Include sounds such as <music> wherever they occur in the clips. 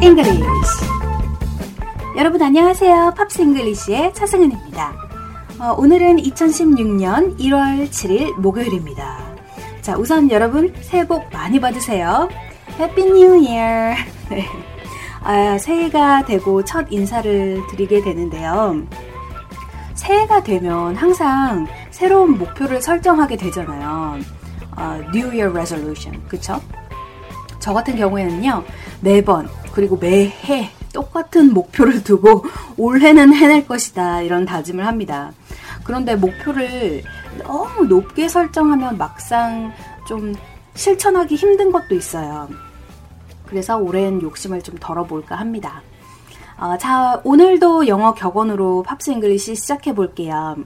English. 여러분 안녕하세요. 팝스 잉글리시의 차승은입니다. 어, 오늘은 2016년 1월 7일 목요일입니다. 자, 우선 여러분 새해 복 많이 받으세요. New Year. <laughs> 네. 아, 새해가 되고 첫 인사를 드리게 되는데요. 새해가 되면 항상 새로운 목표를 설정하게 되잖아요. 어, New Year Resolution, 그쵸? 저 같은 경우에는요, 매번, 그리고 매해 똑같은 목표를 두고 올해는 해낼 것이다, 이런 다짐을 합니다. 그런데 목표를 너무 높게 설정하면 막상 좀 실천하기 힘든 것도 있어요. 그래서 올해는 욕심을 좀 덜어볼까 합니다. 어, 자, 오늘도 영어 격언으로 팝스 잉글리시 시작해 볼게요.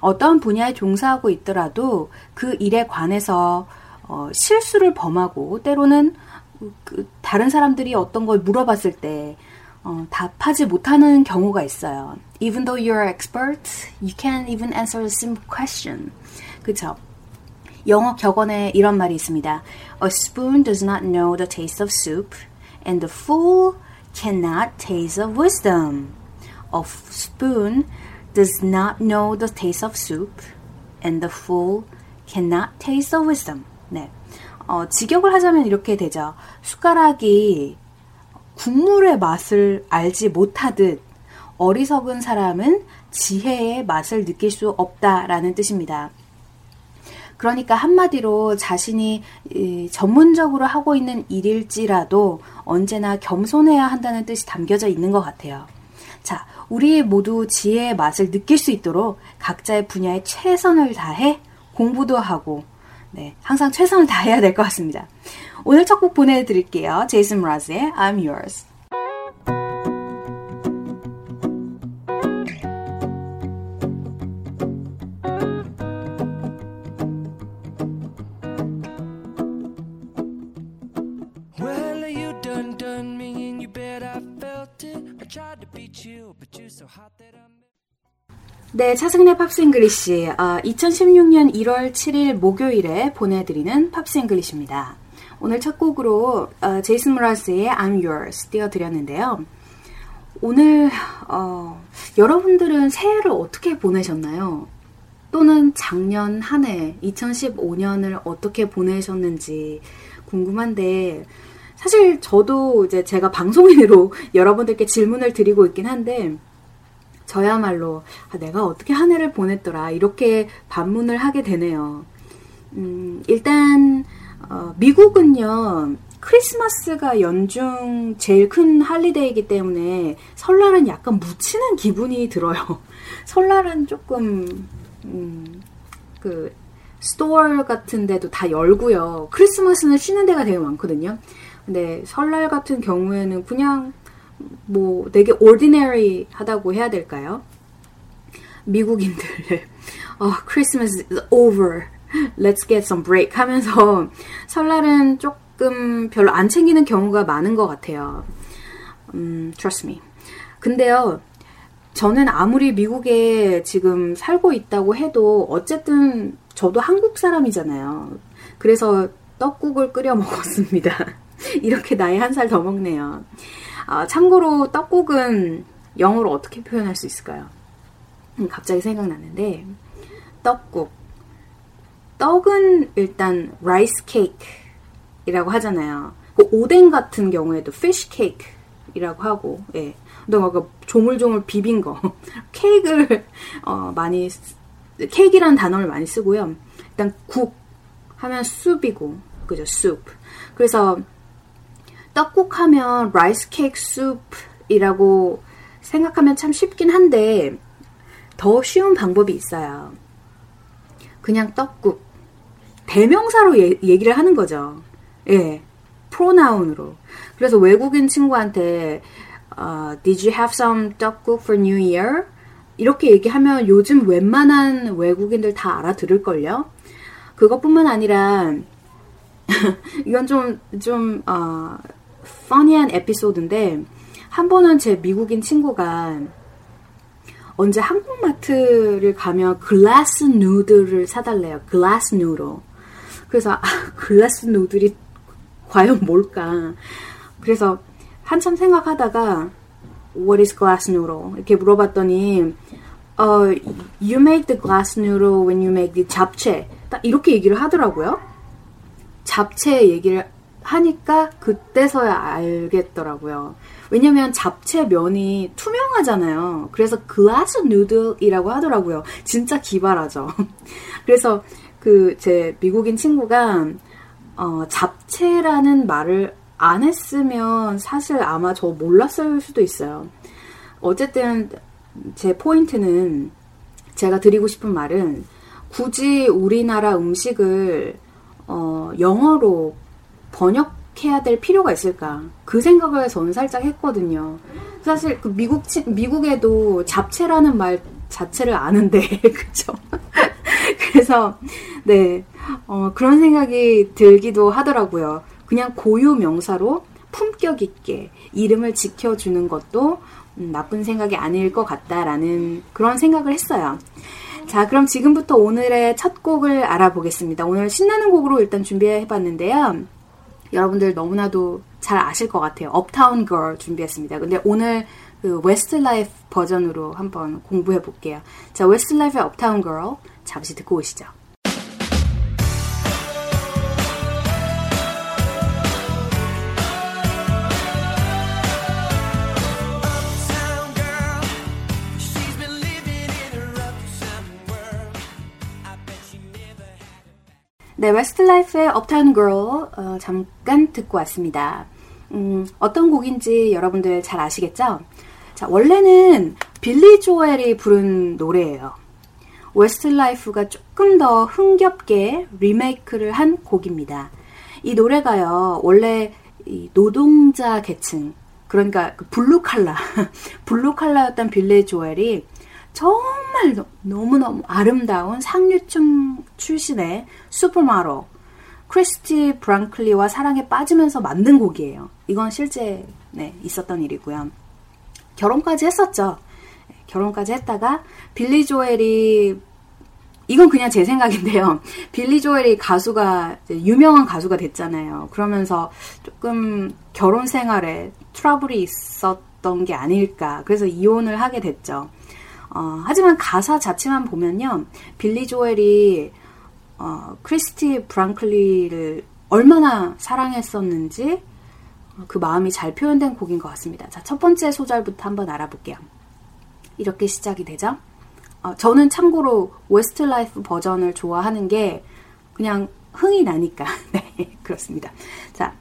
어떤 분야에 종사하고 있더라도 그 일에 관해서 어, 실수를 범하고 때로는 그 다른 사람들이 어떤 걸 물어봤을 때 어, 답하지 못하는 경우가 있어요. Even though you're expert, you can't even answer a simple question. 그쵸? 영어 격언에 이런 말이 있습니다. A spoon does not know the taste of soup, and the fool cannot taste of wisdom. A spoon does not know the taste of soup, and the fool cannot taste of wisdom. 네. 어, 직역을 하자면 이렇게 되죠. 숟가락이 국물의 맛을 알지 못하듯 어리석은 사람은 지혜의 맛을 느낄 수 없다라는 뜻입니다. 그러니까 한마디로 자신이 전문적으로 하고 있는 일일지라도 언제나 겸손해야 한다는 뜻이 담겨져 있는 것 같아요. 자, 우리 모두 지혜의 맛을 느낄 수 있도록 각자의 분야에 최선을 다해 공부도 하고, 네, 항상 최선을 다해야 될 것 같습니다. 오늘 첫 곡 보내드릴게요. 제이슨 브라즈의 I'm Yours. 네, 차승은의 팝스잉글리시 어, 2016년 1월 7일 목요일에 보내드리는 팝스잉글리시입니다. 오늘 첫 곡으로 어, 제이슨 므라즈의 I'm Yours 띄워드렸는데요. 오늘 어, 여러분들은 새해를 어떻게 보내셨나요? 또는 작년 한 해 2015년을 어떻게 보내셨는지 궁금한데 사실 저도 이제 제가 방송인으로 <laughs> 여러분들께 질문을 드리고 있긴 한데 저야말로 아, 내가 어떻게 한 해를 보냈더라 이렇게 반문을 하게 되네요. 음, 일단 어, 미국은요 크리스마스가 연중 제일 큰 holiday이기 때문에 설날은 약간 묻히는 기분이 들어요. <laughs> 설날은 조금 음, 그 store 같은 데도 다 열고요. 크리스마스는 쉬는 데가 되게 많거든요. 근데 설날 같은 경우에는 그냥 뭐 되게 ordinary 하다고 해야 될까요? 미국인들 어, Christmas is over. Let's get some break 하면서 설날은 조금 별로 안 챙기는 경우가 많은 것 같아요. 음, trust me. 근데요, 저는 아무리 미국에 지금 살고 있다고 해도 어쨌든 저도 한국 사람이잖아요. 그래서 떡국을 끓여 먹었습니다. <laughs> 이렇게 나이 한 살 더 먹네요. 아, 참고로 떡국은 영어로 어떻게 표현할 수 있을까요? 음, 갑자기 생각났는데 떡국 떡은 일단 rice cake이라고 하잖아요. 그 오뎅 같은 경우에도 fish cake이라고 하고 예. 근데 막 조물조물 비빈 거 <laughs> 케이크를 어, 많이 케이크라는 단어를 많이 쓰고요. 일단 국 하면 soup이고 그죠 숲. 그래서 떡국 하면 rice cake soup이라고 생각하면 참 쉽긴 한데 더 쉬운 방법이 있어요. 그냥 떡국. 대명사로 예, 얘기를 하는 거죠. 예. pronoun으로. 그래서 외국인 친구한테 uh, Did you have some 떡국 for New Year? 이렇게 얘기하면 요즘 웬만한 외국인들 다 알아들을걸요? 그것뿐만 아니라 <laughs> 이건 좀, 좀, 어, 퍼니한 에피소드인데 한 번은 제 미국인 친구가 언제 한국마트를 가면 글라스 누드를 사달래요. 글라스 누로. 그래서 아, 글라스 누들이 과연 뭘까? 그래서 한참 생각하다가 What is glass noodle? 이렇게 물어봤더니 어, You make the glass noodle when you make the 잡채. 딱 이렇게 얘기를 하더라고요. 잡채 얘기를 하니까 그때서야 알겠더라고요. 왜냐면 잡채 면이 투명하잖아요. 그래서 glass noodle이라고 하더라고요. 진짜 기발하죠. <laughs> 그래서 그 제 미국인 친구가 어, 잡채라는 말을 안 했으면 사실 아마 저 몰랐을 수도 있어요. 어쨌든 제 포인트는 제가 드리고 싶은 말은 굳이 우리나라 음식을 어, 영어로 번역해야 될 필요가 있을까? 그 생각을 저는 살짝 했거든요. 사실 그 미국 미국에도 잡채라는 말 자체를 아는데 <laughs> 그죠? 그래서 네 어, 그런 생각이 들기도 하더라고요. 그냥 고유 명사로 품격 있게 이름을 지켜주는 것도 음, 나쁜 생각이 아닐 것 같다라는 그런 생각을 했어요. 자, 그럼 지금부터 오늘의 첫 곡을 알아보겠습니다. 오늘 신나는 곡으로 일단 준비해 봤는데요. 여러분들 너무나도 잘 아실 것 같아요. Uptown Girl 준비했습니다. 근데 오늘 그 웨스트라이프 버전으로 한번 공부해 볼게요. 자, 웨스트라이프의 Uptown Girl 잠시 듣고 오시죠. 네, 웨스트라이프의 Uptown Girl 어, 잠깐 듣고 왔습니다. 음, 어떤 곡인지 여러분들 잘 아시겠죠? 자, 원래는 빌리 조엘이 부른 노래예요. 웨스트라이프가 조금 더 흥겹게 리메이크를 한 곡입니다. 이 노래가요, 원래 노동자 계층, 그러니까 그 블루 칼라, <laughs> 블루 칼라였던 빌리 조엘이 정말 너무너무 아름다운 상류층 출신의 슈퍼모델 크리스티 브랑클리와 사랑에 빠지면서 만든 곡이에요. 이건 실제 네, 있었던 일이고요. 결혼까지 했었죠. 결혼까지 했다가 빌리 조엘이 이건 그냥 제 생각인데요. <laughs> 빌리 조엘이 가수가 유명한 가수가 됐잖아요. 그러면서 조금 결혼 생활에 트러블이 있었던 게 아닐까. 그래서 이혼을 하게 됐죠. 어, 하지만 가사 자체만 보면요. 빌리 조엘이 어, 크리스티 브링클리를 얼마나 사랑했었는지 그 마음이 잘 표현된 곡인 것 같습니다. 자, 첫 번째 소절부터 한번 알아볼게요. 이렇게 시작이 되죠. 어, 저는 참고로 웨스트라이프 버전을 좋아하는 게 그냥 흥이 나니까. <laughs> 네, 그렇습니다. 자,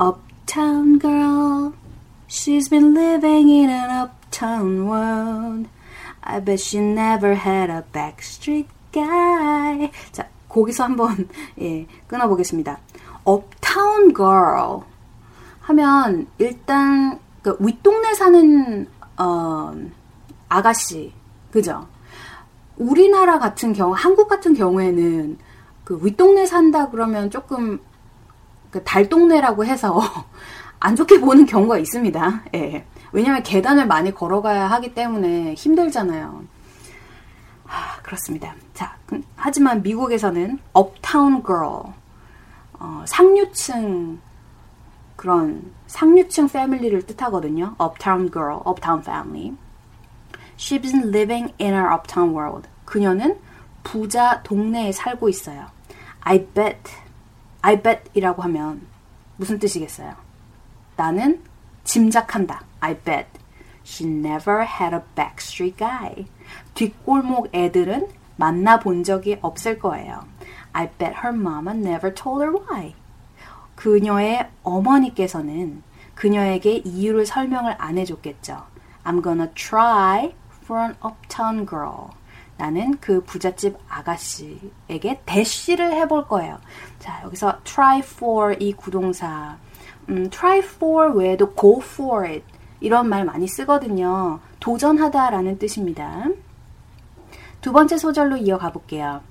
Uptown girl, she's been living in an uptown world. I bet she never had a backstreet guy. 자, 거기서 한번 <laughs> 예, 끊어보겠습니다. 업타운 걸 하면 일단 그 윗동네 사는 어, 아가씨 그죠? 우리나라 같은 경우 한국 같은 경우에는 그 윗동네 산다 그러면 조금 그 달동네라고 해서 <laughs> 안 좋게 보는 경우가 있습니다. 예. 왜냐하면 계단을 많이 걸어가야 하기 때문에 힘들잖아요. 하, 그렇습니다. 자, 그, 하지만 미국에서는 업타운 girl, 어, 상류층 그런 상류층 패밀리를 뜻하거든요. uptown girl. She's been living in our uptown world. 그녀는 부자 동네에 살고 있어요. I bet, I bet이라고 하면 무슨 뜻이겠어요? 나는 짐작한다. I bet. She never had a backstreet guy. 뒷골목 애들은 만나본 적이 없을 거예요. I bet her mama never told her why. 그녀의 어머니께서는 그녀에게 이유를 설명을 안 해줬겠죠. I'm gonna try for an uptown girl. 나는 그 부잣집 아가씨에게 대시를 해볼 거예요. 자, 여기서 try for 이 구동사. 음, try for 외에도 go for it. 이런 말 많이 쓰거든요. 도전하다라는 뜻입니다. 두 번째 소절로 이어가 볼게요.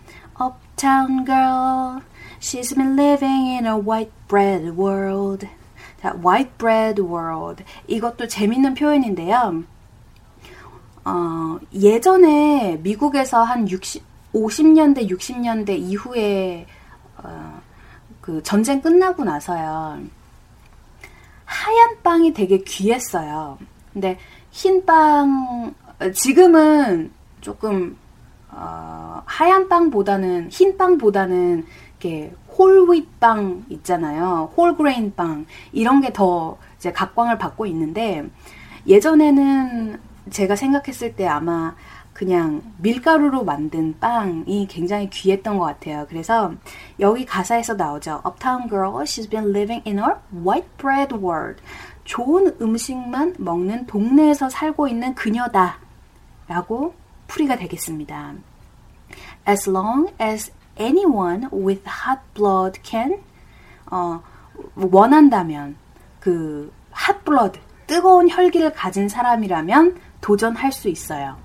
Uptown girl, she's been living in a white bread world. 자, white bread world. 이것도 재밌는 표현인데요. 어, 예전에 미국에서 한 60, 50년대, 60년대 이후에 어, 그 전쟁 끝나고 나서요. 하얀 빵이 되게 귀했어요. 근데 흰 빵, 지금은 조금, 어, 하얀 빵보다는, 흰 빵보다는, 이렇게 whole wheat 빵 있잖아요. whole grain 빵. 이런 게 더 이제 각광을 받고 있는데, 예전에는 제가 생각했을 때 아마 그냥 밀가루로 만든 빵이 굉장히 귀했던 것 같아요. 그래서 여기 가사에서 나오죠. Uptown girl, she's been living in her white bread world. 좋은 음식만 먹는 동네에서 살고 있는 그녀다. 라고 풀이가 되겠습니다. As long as anyone with hot blood can, 어, 원한다면, 그, hot blood, 뜨거운 혈기를 가진 사람이라면 도전할 수 있어요.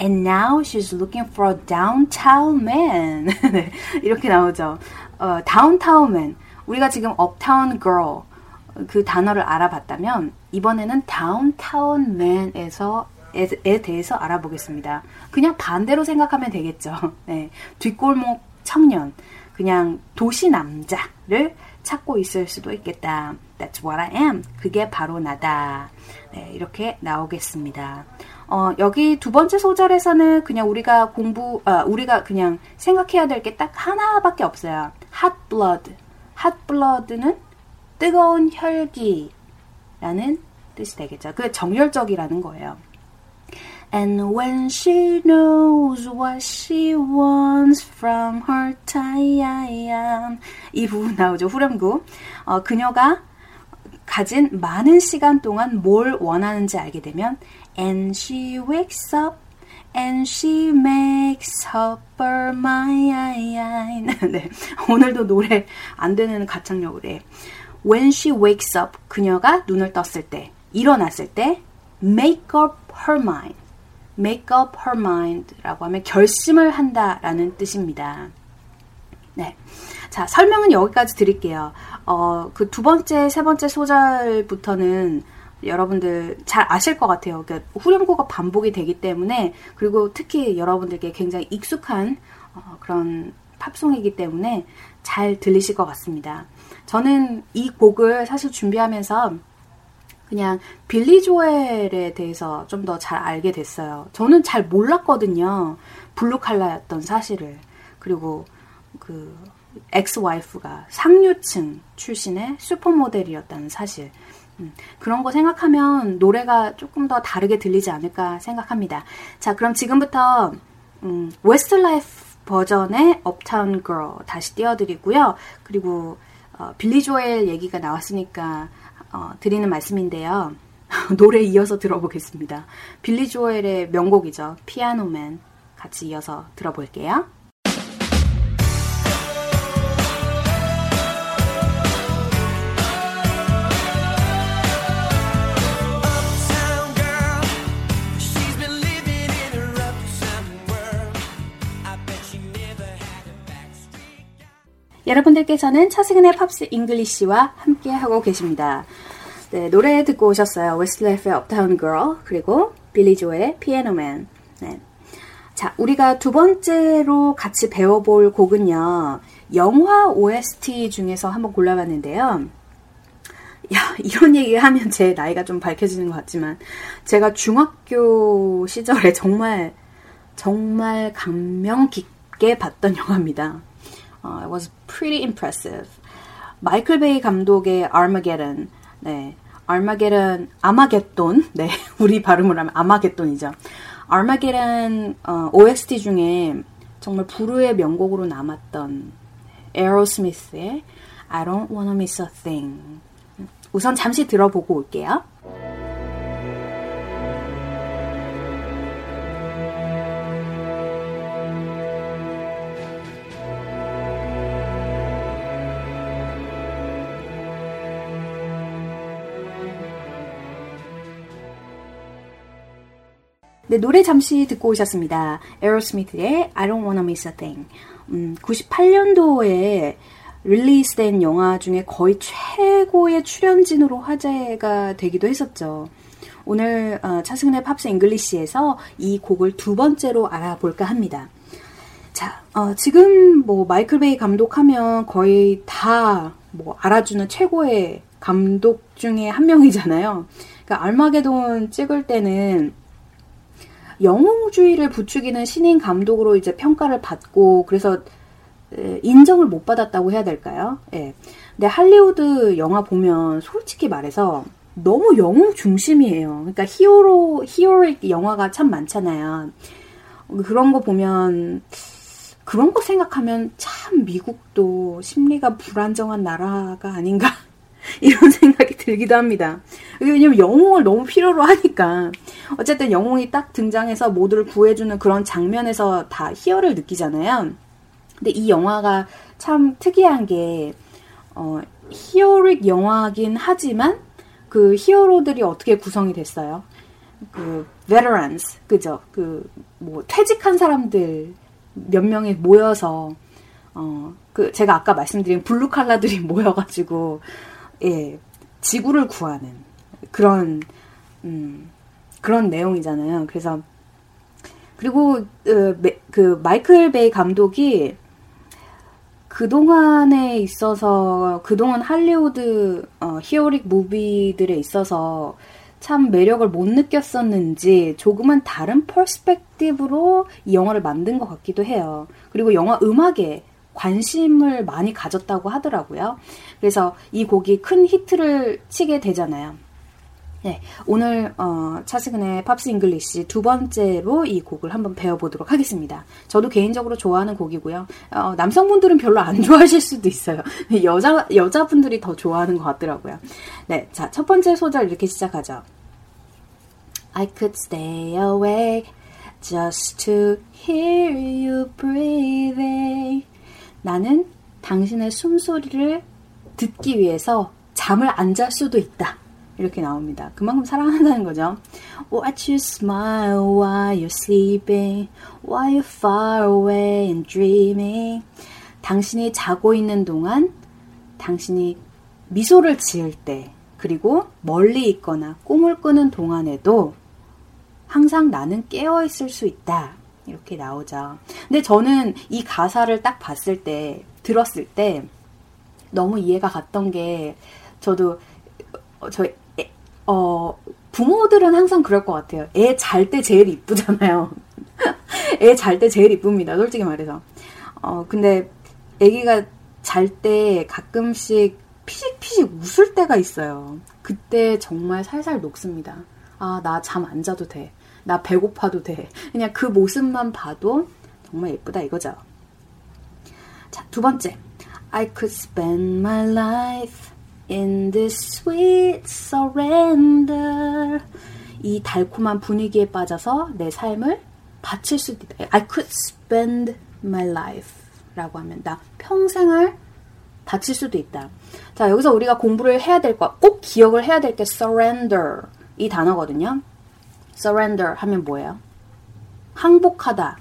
And now she's looking for a downtown man. <laughs> 네, 이렇게 나오죠. 어, downtown man. 우리가 지금 uptown girl 그 단어를 알아봤다면 이번에는 downtown man에서 에 대해서 알아보겠습니다. 그냥 반대로 생각하면 되겠죠. <laughs> 네, 뒷골목 청년, 그냥 도시 남자를 찾고 있을 수도 있겠다. That's what I am. 그게 바로 나다. 네, 이렇게 나오겠습니다. 어, 여기 두 번째 소절에서는 그냥 우리가 공부, 아, 우리가 그냥 생각해야 될 게 딱 하나밖에 없어요. hot blood. hot blood는 뜨거운 혈기라는 뜻이 되겠죠. 그 정열적이라는 거예요. And when she knows what she wants from her time. 이 부분 나오죠. 후렴구. 어, 그녀가 가진 많은 시간 동안 뭘 원하는지 알게 되면 and she wakes up and she makes up her mind. 네, 오늘도 노래 안 되는 가창력을 해. When she wakes up, 그녀가 눈을 떴을 때, 일어났을 때, make up her mind. make up her mind라고 하면 결심을 한다 라는 뜻입니다. 네. 자, 설명은 여기까지 드릴게요. 어, 그 두 번째, 세 번째 소절부터는 여러분들 잘 아실 것 같아요. 그러니까 후렴구가 반복이 되기 때문에 그리고 특히 여러분들께 굉장히 익숙한 어, 그런 팝송이기 때문에 잘 들리실 것 같습니다. 저는 이 곡을 사실 준비하면서 그냥 빌리 조엘에 대해서 좀 더 잘 알게 됐어요. 저는 잘 몰랐거든요. 블루 칼라였던 사실을. 그리고 그 ex-wife가 상류층 출신의 슈퍼모델이었다는 사실. 음, 그런 거 생각하면 노래가 조금 더 다르게 들리지 않을까 생각합니다. 자, 그럼 지금부터 음, 웨스트라이프 버전의 Uptown Girl 다시 띄워드리고요. 그리고 어, 빌리 조엘 얘기가 나왔으니까 어, 드리는 말씀인데요. <laughs> 노래 이어서 들어보겠습니다. 빌리 조엘의 명곡이죠. Piano Man 같이 이어서 들어볼게요. 여러분들께서는 차승은의 팝스 잉글리시와 함께 하고 계십니다. 네, 노래 듣고 오셨어요. 웨스트레프의 Uptown Girl 그리고 빌리 조의 피아노맨. 네. 자, 우리가 두 번째로 같이 배워볼 곡은요. 영화 OST 중에서 한번 골라봤는데요. 야, 이런 얘기 하면 제 나이가 좀 밝혀지는 것 같지만, 제가 중학교 시절에 정말, 정말 감명 깊게 봤던 영화입니다. Uh, it was pretty impressive. 마이클 베이 감독의 Armageddon. 네. Armageddon, 아마겟돈. 네. 우리 발음을 하면 아마겟돈이죠. Armageddon 어, OST 중에 정말 불후의 명곡으로 남았던 에어로스미스의 I don't wanna miss a thing. 우선 잠시 들어보고 올게요. 네, 노래 잠시 듣고 오셨습니다. Aerosmith의 I don't wanna miss a thing. 음, 98년도에 release된 영화 중에 거의 최고의 출연진으로 화제가 되기도 했었죠. 오늘 어, 차승은의 Pops English에서 이 곡을 두 번째로 알아볼까 합니다. 자, 어, 지금 뭐 마이클 베이 감독하면 거의 다 뭐 알아주는 최고의 감독 중에 한 명이잖아요. 그러니까 알마게돈 찍을 때는 영웅주의를 부추기는 신인 감독으로 이제 평가를 받고 그래서 인정을 못 받았다고 해야 될까요? 예. 근데 할리우드 영화 보면 솔직히 말해서 너무 영웅 중심이에요. 그러니까 히어로 히어릭 영화가 참 많잖아요. 그런 거 보면 그런 거 생각하면 참 미국도 심리가 불안정한 나라가 아닌가 <laughs> 이런 생각이 들기도 합니다. 왜냐면 영웅을 너무 필요로 하니까 어쨌든 영웅이 딱 등장해서 모두를 구해주는 그런 장면에서 다 희열을 느끼잖아요. 근데 이 영화가 참 특이한 게 어, 히어릭 영화긴 하지만 그 히어로들이 어떻게 구성이 됐어요? 그 veterans 그죠? 그 뭐 퇴직한 사람들 몇 명이 모여서 어 그 제가 아까 말씀드린 블루 칼라들이 <laughs> 모여가지고 예 지구를 구하는 그런 음 그런 내용이잖아요. 그래서 그리고 그, 그 마이클 베이 감독이 그동안에 있어서 그동안 할리우드 어, heroic movie들에 있어서 참 매력을 못 느꼈었는지 조금은 다른 perspective로 이 영화를 만든 것 같기도 해요. 그리고 영화 음악에 관심을 많이 가졌다고 하더라고요. 그래서 이 곡이 큰 히트를 치게 되잖아요. 네, 오늘 어, 차승은의 Pops English 두 번째로 이 곡을 한번 배워보도록 하겠습니다. 저도 개인적으로 좋아하는 곡이고요. 어, 남성분들은 별로 안 <laughs> 좋아하실 수도 있어요. 여자 여자분들이 더 좋아하는 것 같더라고요. 네, 자 첫 번째 소절 이렇게 시작하죠. I could stay awake just to hear you breathing. 나는 당신의 숨소리를 듣기 위해서 잠을 안 잘 수도 있다. 이렇게 나옵니다. 그만큼 사랑한다는 거죠. Watch you smile while you're sleeping, while you're far away and dreaming. 당신이 자고 있는 동안, 당신이 미소를 지을 때, 그리고 멀리 있거나 꿈을 꾸는 동안에도 항상 나는 깨어 있을 수 있다. 이렇게 나오죠. 근데 저는 이 가사를 딱 봤을 때, 들었을 때, 너무 이해가 갔던 게, 저도, 저 어, 부모들은 항상 그럴 것 같아요. 애 잘 때 제일 이쁘잖아요. <laughs> 애 잘 때 제일 이쁩니다. 솔직히 말해서. 어, 근데 애기가 잘 때 가끔씩 피식피식 웃을 때가 있어요. 그때 정말 살살 녹습니다. 아, 나 잠 안 자도 돼. 나 배고파도 돼. 그냥 그 모습만 봐도 정말 예쁘다 이거죠. 자, 두 번째. I could spend my life In this sweet surrender. 이 달콤한 분위기에 빠져서 내 삶을 바칠 수도 있다. I could spend my life. 라고 하면 나 평생을 바칠 수도 있다. 자, 여기서 우리가 공부를 해야 될 거, 꼭 기억을 해야 될 게 surrender. 이 단어거든요. Surrender 하면 뭐예요? 항복하다.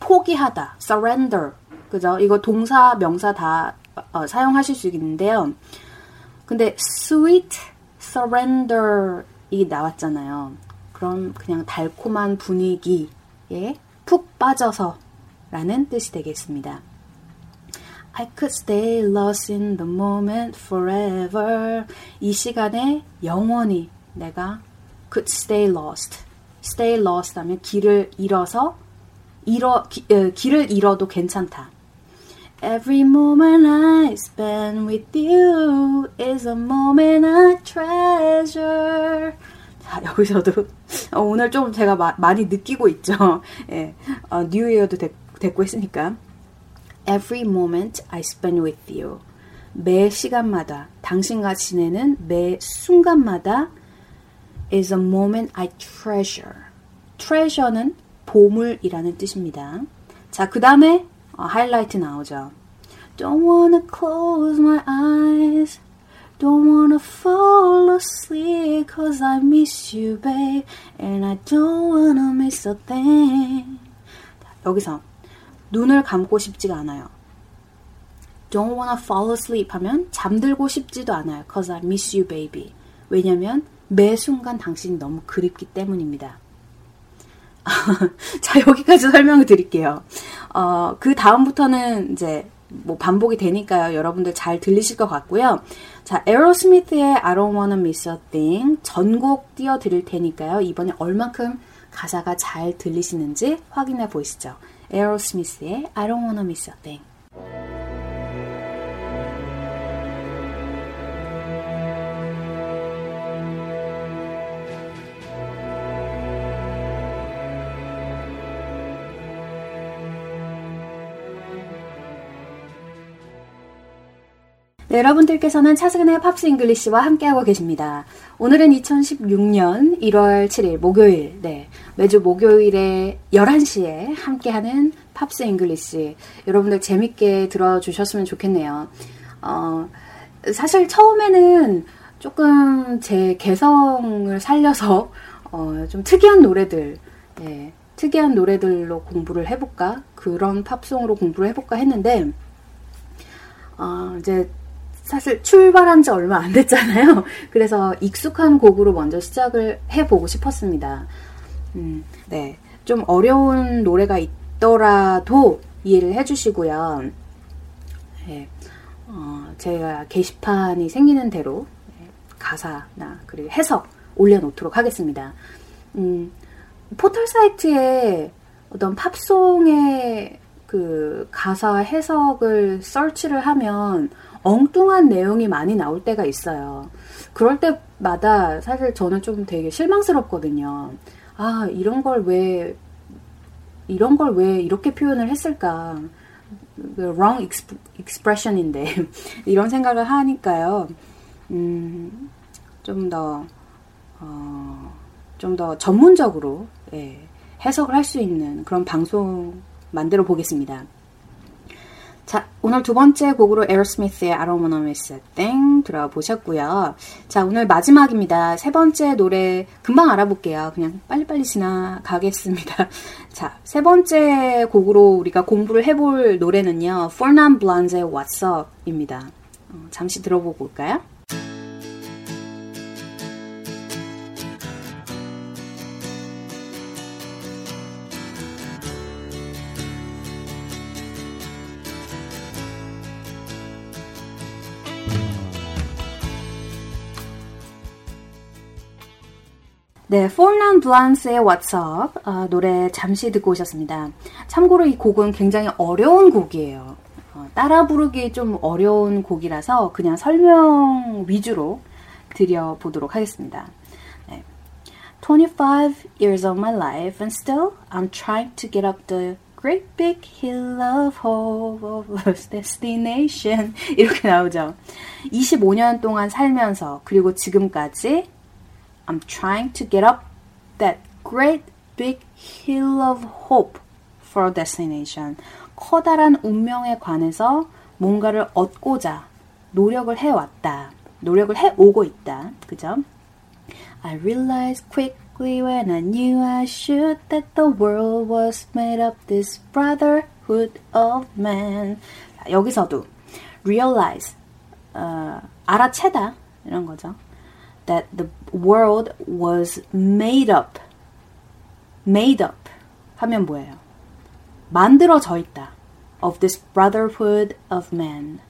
포기하다. surrender. 그죠? 이거 동사, 명사 다 어, 사용하실 수 있는데요. 근데 sweet surrender 이 나왔잖아요. 그럼 그냥 달콤한 분위기에 푹 빠져서 라는 뜻이 되겠습니다. I could stay lost in the moment forever. 이 시간에 영원히 내가 could stay lost. stay lost 하면 길을 잃어서 잃어 기, 에, 길을 잃어도 괜찮다. Every moment I spend with you is a moment I treasure. 자, 여기서도 오늘 좀 제가 마, 많이 느끼고 있죠. 예, 어, new year도 됐고 했으니까. Every moment I spend with you. 매 시간마다 당신과 지내는 매 순간마다 is a moment I treasure. treasure는 보물이라는 뜻입니다. 자, 그 다음에 어, 하이라이트 나오죠. Don't wanna close my eyes. Don't wanna fall asleep cause I miss you, babe. And I don't wanna miss a thing. 여기서 눈을 감고 싶지가 않아요. Don't wanna fall asleep 하면 잠들고 싶지도 않아요. Cause I miss you, baby. 왜냐면 매 순간 당신이 너무 그립기 때문입니다. <laughs> 자, 여기까지 설명을 드릴게요. 어, 그 다음부터는 이제 뭐 반복이 되니까요. 여러분들 잘 들리실 것 같고요. 자, 에어로스미스의 I don't wanna miss a thing 전곡 띄워드릴 테니까요. 이번에 얼만큼 가사가 잘 들리시는지 확인해 보시죠. 에어로스미스의 I don't wanna miss a thing. 네, 여러분들께서는 차승은의 Pops English와 함께하고 계십니다. 오늘은 2016년 1월 7일 목요일, 네, 매주 목요일에 11시에 함께하는 Pops English. 여러분들 재밌게 들어주셨으면 좋겠네요. 어, 사실 처음에는 조금 제 개성을 살려서 어, 좀 특이한 노래들, 네, 특이한 노래들로 공부를 해볼까? 그런 팝송으로 공부를 해볼까 했는데, 어, 이제 사실 출발한 지 얼마 안 됐잖아요. <laughs> 그래서 익숙한 곡으로 먼저 시작을 해보고 싶었습니다. 음, 네. 좀 어려운 노래가 있더라도 이해를 해주시고요. 네. 어, 제가 게시판이 생기는 대로 가사나 그리고 해석 올려놓도록 하겠습니다. 음, 포털 사이트에 어떤 팝송의 그 가사 해석을 설치를 하면 엉뚱한 내용이 많이 나올 때가 있어요. 그럴 때마다 사실 저는 좀 되게 실망스럽거든요. 아, 이런 걸 왜, 이런 걸 왜 이렇게 표현을 했을까. wrong expression인데. <laughs> 이런 생각을 하니까요. 음, 좀 더, 어, 좀 더 전문적으로, 예, 해석을 할 수 있는 그런 방송 만들어 보겠습니다. 자, 오늘 두 번째 곡으로 에어스미스의 I don't wanna 들어보셨고요. 자, 오늘 마지막입니다. 세 번째 노래 금방 알아볼게요. 그냥 빨리빨리 지나가겠습니다. <laughs> 자, 세 번째 곡으로 우리가 공부를 해볼 노래는요. Fornan Blance의 What's Up입니다. 어, 잠시 들어보고 올까요? 네, 폴란 블란스의 What's Up 어, 노래 잠시 듣고 오셨습니다. 참고로 이 곡은 굉장히 어려운 곡이에요. 어, 따라 부르기 좀 어려운 곡이라서 그냥 설명 위주로 드려보도록 하겠습니다. 네. 25 years of my life and still I'm trying to get up the great big hill of hope of <laughs> destination <laughs> 이렇게 나오죠. 25년 동안 살면서 그리고 지금까지 I'm trying to get up that great big hill of hope for destination. 커다란 운명에 관해서 뭔가를 얻고자 노력을 해왔다. 노력을 해오고 있다. 그죠? I realized quickly when I knew I should that the world was made of this brotherhood of man. 여기서도 realize, 어, 알아채다 이런 거죠. That the world was made up. made up 하면 뭐예요? 만들어져 있다. of this brotherhood of man.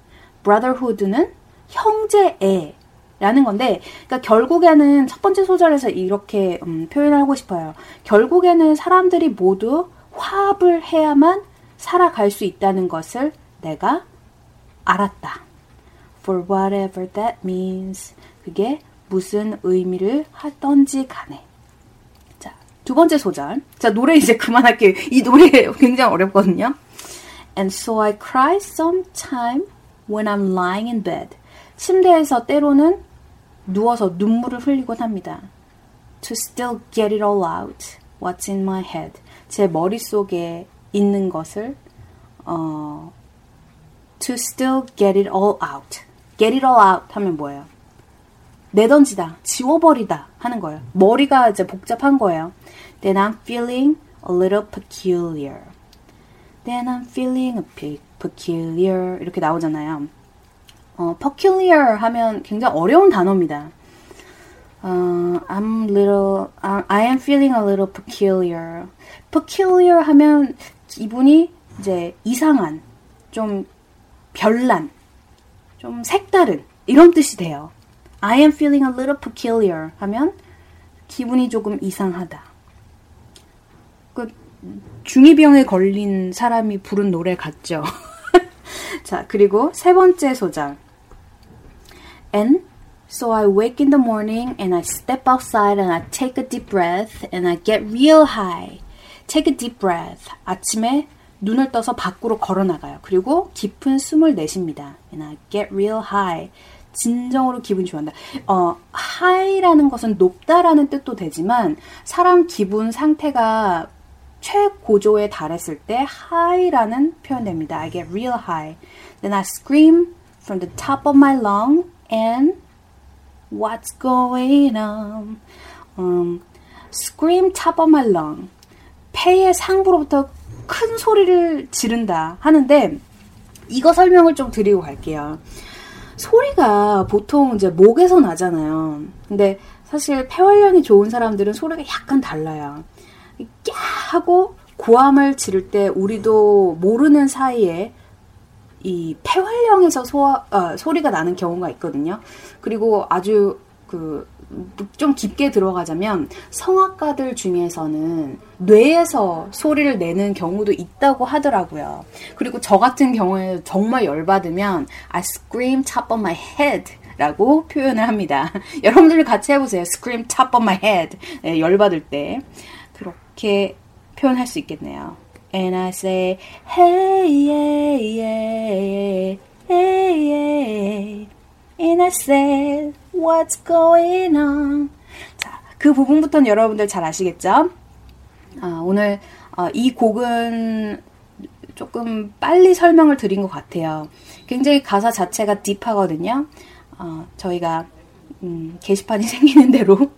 brotherhood는 형제애 라는 건데, 그러니까 결국에는 첫 번째 소절에서 이렇게 음, 표현하고 싶어요. 결국에는 사람들이 모두 화합을 해야만 살아갈 수 있다는 것을 내가 알았다. For whatever that means. 그게 무슨 의미를 하던지 간에. 자, 두 번째 소절. 자, 노래 이제 그만할게요. 이 노래 굉장히 어렵거든요. And so I cry sometime when I'm lying in bed. 침대에서 때로는 누워서 눈물을 흘리곤 합니다. To still get it all out. What's in my head. 제 머릿속에 있는 것을 어, to still get it all out. get it all out 하면 뭐예요? 내던지다, 지워버리다 하는 거예요. 머리가 이제 복잡한 거예요. Then I'm feeling a little peculiar. Then I'm feeling a peculiar 이렇게 나오잖아요. 어, peculiar 하면 굉장히 어려운 단어입니다. 어, I'm little, I am feeling a little peculiar. peculiar 하면 이분이 이제 이상한, 좀 별난, 좀 색다른 이런 뜻이 돼요. I am feeling a little peculiar 하면 기분이 조금 이상하다. 그 중이병에 걸린 사람이 부른 노래 같죠. 자, 그리고 세 번째 소절. And so I wake in the morning and I step outside and I take a deep breath and I get real high. Take a deep breath. 아침에 눈을 떠서 밖으로 걸어 나가요. 그리고 깊은 숨을 내쉽니다. And I get real high. 진정으로 기분 좋아한다. 어, high라는 것은 높다라는 뜻도 되지만 사람 기분 상태가 최고조에 달했을 때 high라는 표현됩니다. I get real high. Then I scream from the top of my lung and what's going on? Um, scream top of my lung. 폐의 상부로부터 큰 소리를 지른다 하는데 이거 설명을 좀 드리고 갈게요. 소리가 보통 이제 목에서 나잖아요. 근데 사실 폐활량이 좋은 사람들은 소리가 약간 달라요. 꺄 하고 고함을 지를 때 우리도 모르는 사이에 이 폐활량에서 소화, 어, 소리가 나는 경우가 있거든요. 그리고 아주 그 좀 깊게 들어가자면 성악가들 중에서는 뇌에서 소리를 내는 경우도 있다고 하더라고요. 그리고 저 같은 경우에 정말 열받으면 I scream top of my head 라고 표현을 합니다. <laughs> 여러분들 같이 해보세요. scream top of my head. 네, 열받을 때. 그렇게 표현할 수 있겠네요. And I say, hey, yeah, yeah, hey, yeah. And I said, What's going on? 자, 그 부분부터는 여러분들 잘 아시겠죠? 아, 오늘 어, 이 곡은 조금 빨리 설명을 드린 것 같아요. 굉장히 가사 자체가 딥하거든요. 어, 저희가 음, 게시판이 <laughs> 생기는 대로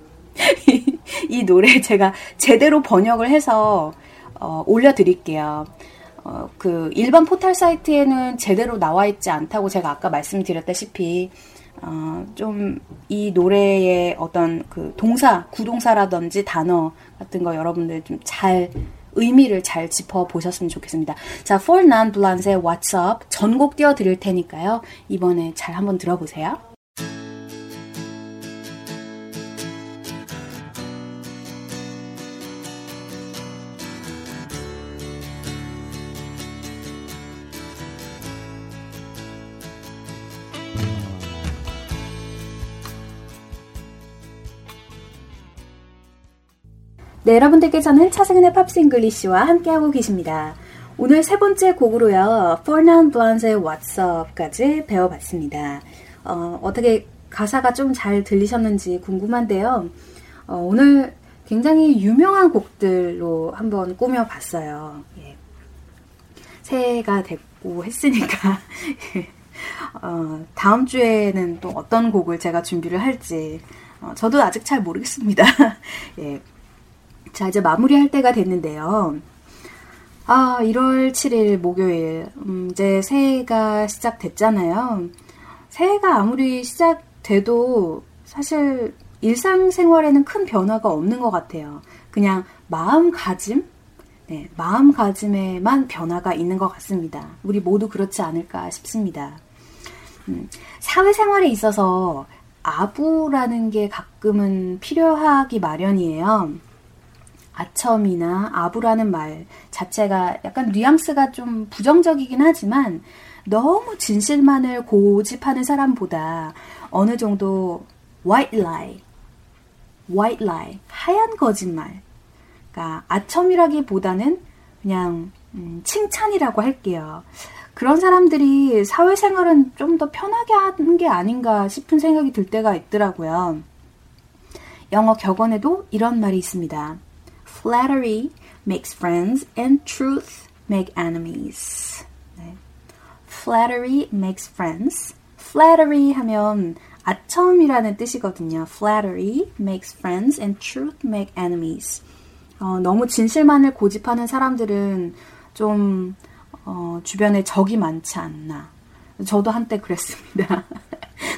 이, 이 노래 제가 제대로 번역을 해서 어, 올려드릴게요. 어, 그 일반 포털 사이트에는 제대로 나와 있지 않다고 제가 아까 말씀드렸다시피 어, 좀 이 노래의 어떤 그 동사, 구동사라든지 단어 같은 거 여러분들 좀 잘 의미를 잘 짚어 보셨으면 좋겠습니다. 자, For Non Blance의 What's Up 전곡 띄워 드릴 테니까요. 이번에 잘 한번 들어보세요. 네, 여러분들께서는 차승은의 팝싱글리쉬와 함께하고 계십니다. 오늘 세 번째 곡으로요, Fernand Blance의 What's Up까지 배워봤습니다. 어, 어떻게 가사가 좀 잘 들리셨는지 궁금한데요. 어, 오늘 굉장히 유명한 곡들로 한번 꾸며봤어요. 예. 새해가 됐고 했으니까 <laughs> 어, 다음 주에는 또 어떤 곡을 제가 준비를 할지 어, 저도 아직 잘 모르겠습니다. <laughs> 예. 자, 이제 마무리할 때가 됐는데요. 아, 1월 7일 목요일. 음, 이제 새해가 시작됐잖아요. 새해가 아무리 시작돼도 사실 일상생활에는 큰 변화가 없는 것 같아요. 그냥 마음가짐? 네, 마음가짐에만 변화가 있는 것 같습니다. 우리 모두 그렇지 않을까 싶습니다. 음, 사회생활에 있어서 아부라는 게 가끔은 필요하기 마련이에요. 아첨이나 아부라는 말 자체가 약간 뉘앙스가 좀 부정적이긴 하지만 너무 진실만을 고집하는 사람보다 어느 정도 white lie, white lie, 하얀 거짓말. 그러니까 아첨이라기보다는 그냥 음, 칭찬이라고 할게요. 그런 사람들이 사회생활은 좀 더 편하게 하는 게 아닌가 싶은 생각이 들 때가 있더라고요. 영어 격언에도 이런 말이 있습니다. Flattery makes friends and truth make enemies. 네. Flattery makes friends. Flattery 하면 아첨이라는 뜻이거든요. Flattery makes friends and truth make enemies. 어, 너무 진실만을 고집하는 사람들은 좀 어, 주변에 적이 많지 않나. 저도 한때 그랬습니다.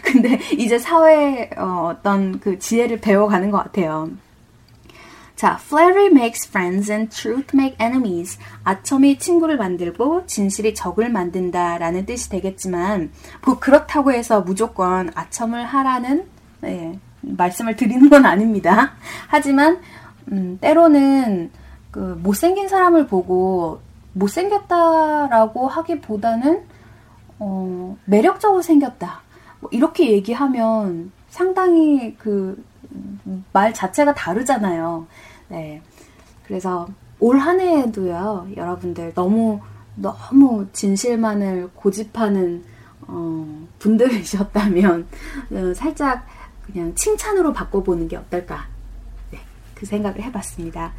근데 이제 사회 어, 어떤 그 지혜를 배워가는 것 같아요. 자, flattery makes friends and truth make enemies. 아첨이 친구를 만들고 진실이 적을 만든다 라는 뜻이 되겠지만 뭐 그렇다고 해서 무조건 아첨을 하라는 네, 말씀을 드리는 건 아닙니다. 하지만 음, 때로는 그 못생긴 사람을 보고 못생겼다라고 하기보다는 어, 매력적으로 생겼다. 뭐 이렇게 얘기하면 상당히 그 말 자체가 다르잖아요. 네. 그래서 올 한 해에도요, 여러분들 너무, 너무 진실만을 고집하는, 어, 분들이셨다면, <laughs> 어, 살짝 그냥 칭찬으로 바꿔보는 게 어떨까. 네. 그 생각을 해봤습니다.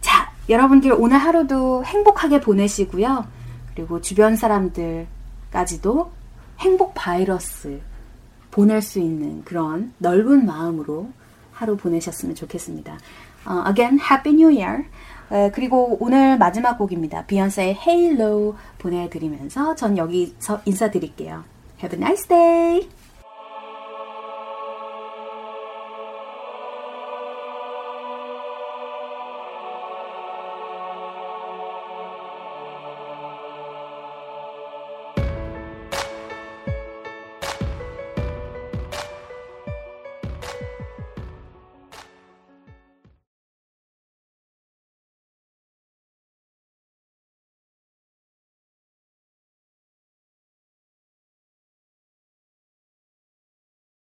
자, 여러분들 오늘 하루도 행복하게 보내시고요. 그리고 주변 사람들까지도 행복 바이러스 보낼 수 있는 그런 넓은 마음으로 하루 보내셨으면 좋겠습니다. Uh, again, Happy New Year. 어, 그리고 오늘 마지막 곡입니다. 비욘세의 Halo 보내드리면서 전 여기서 인사드릴게요. Have a nice day!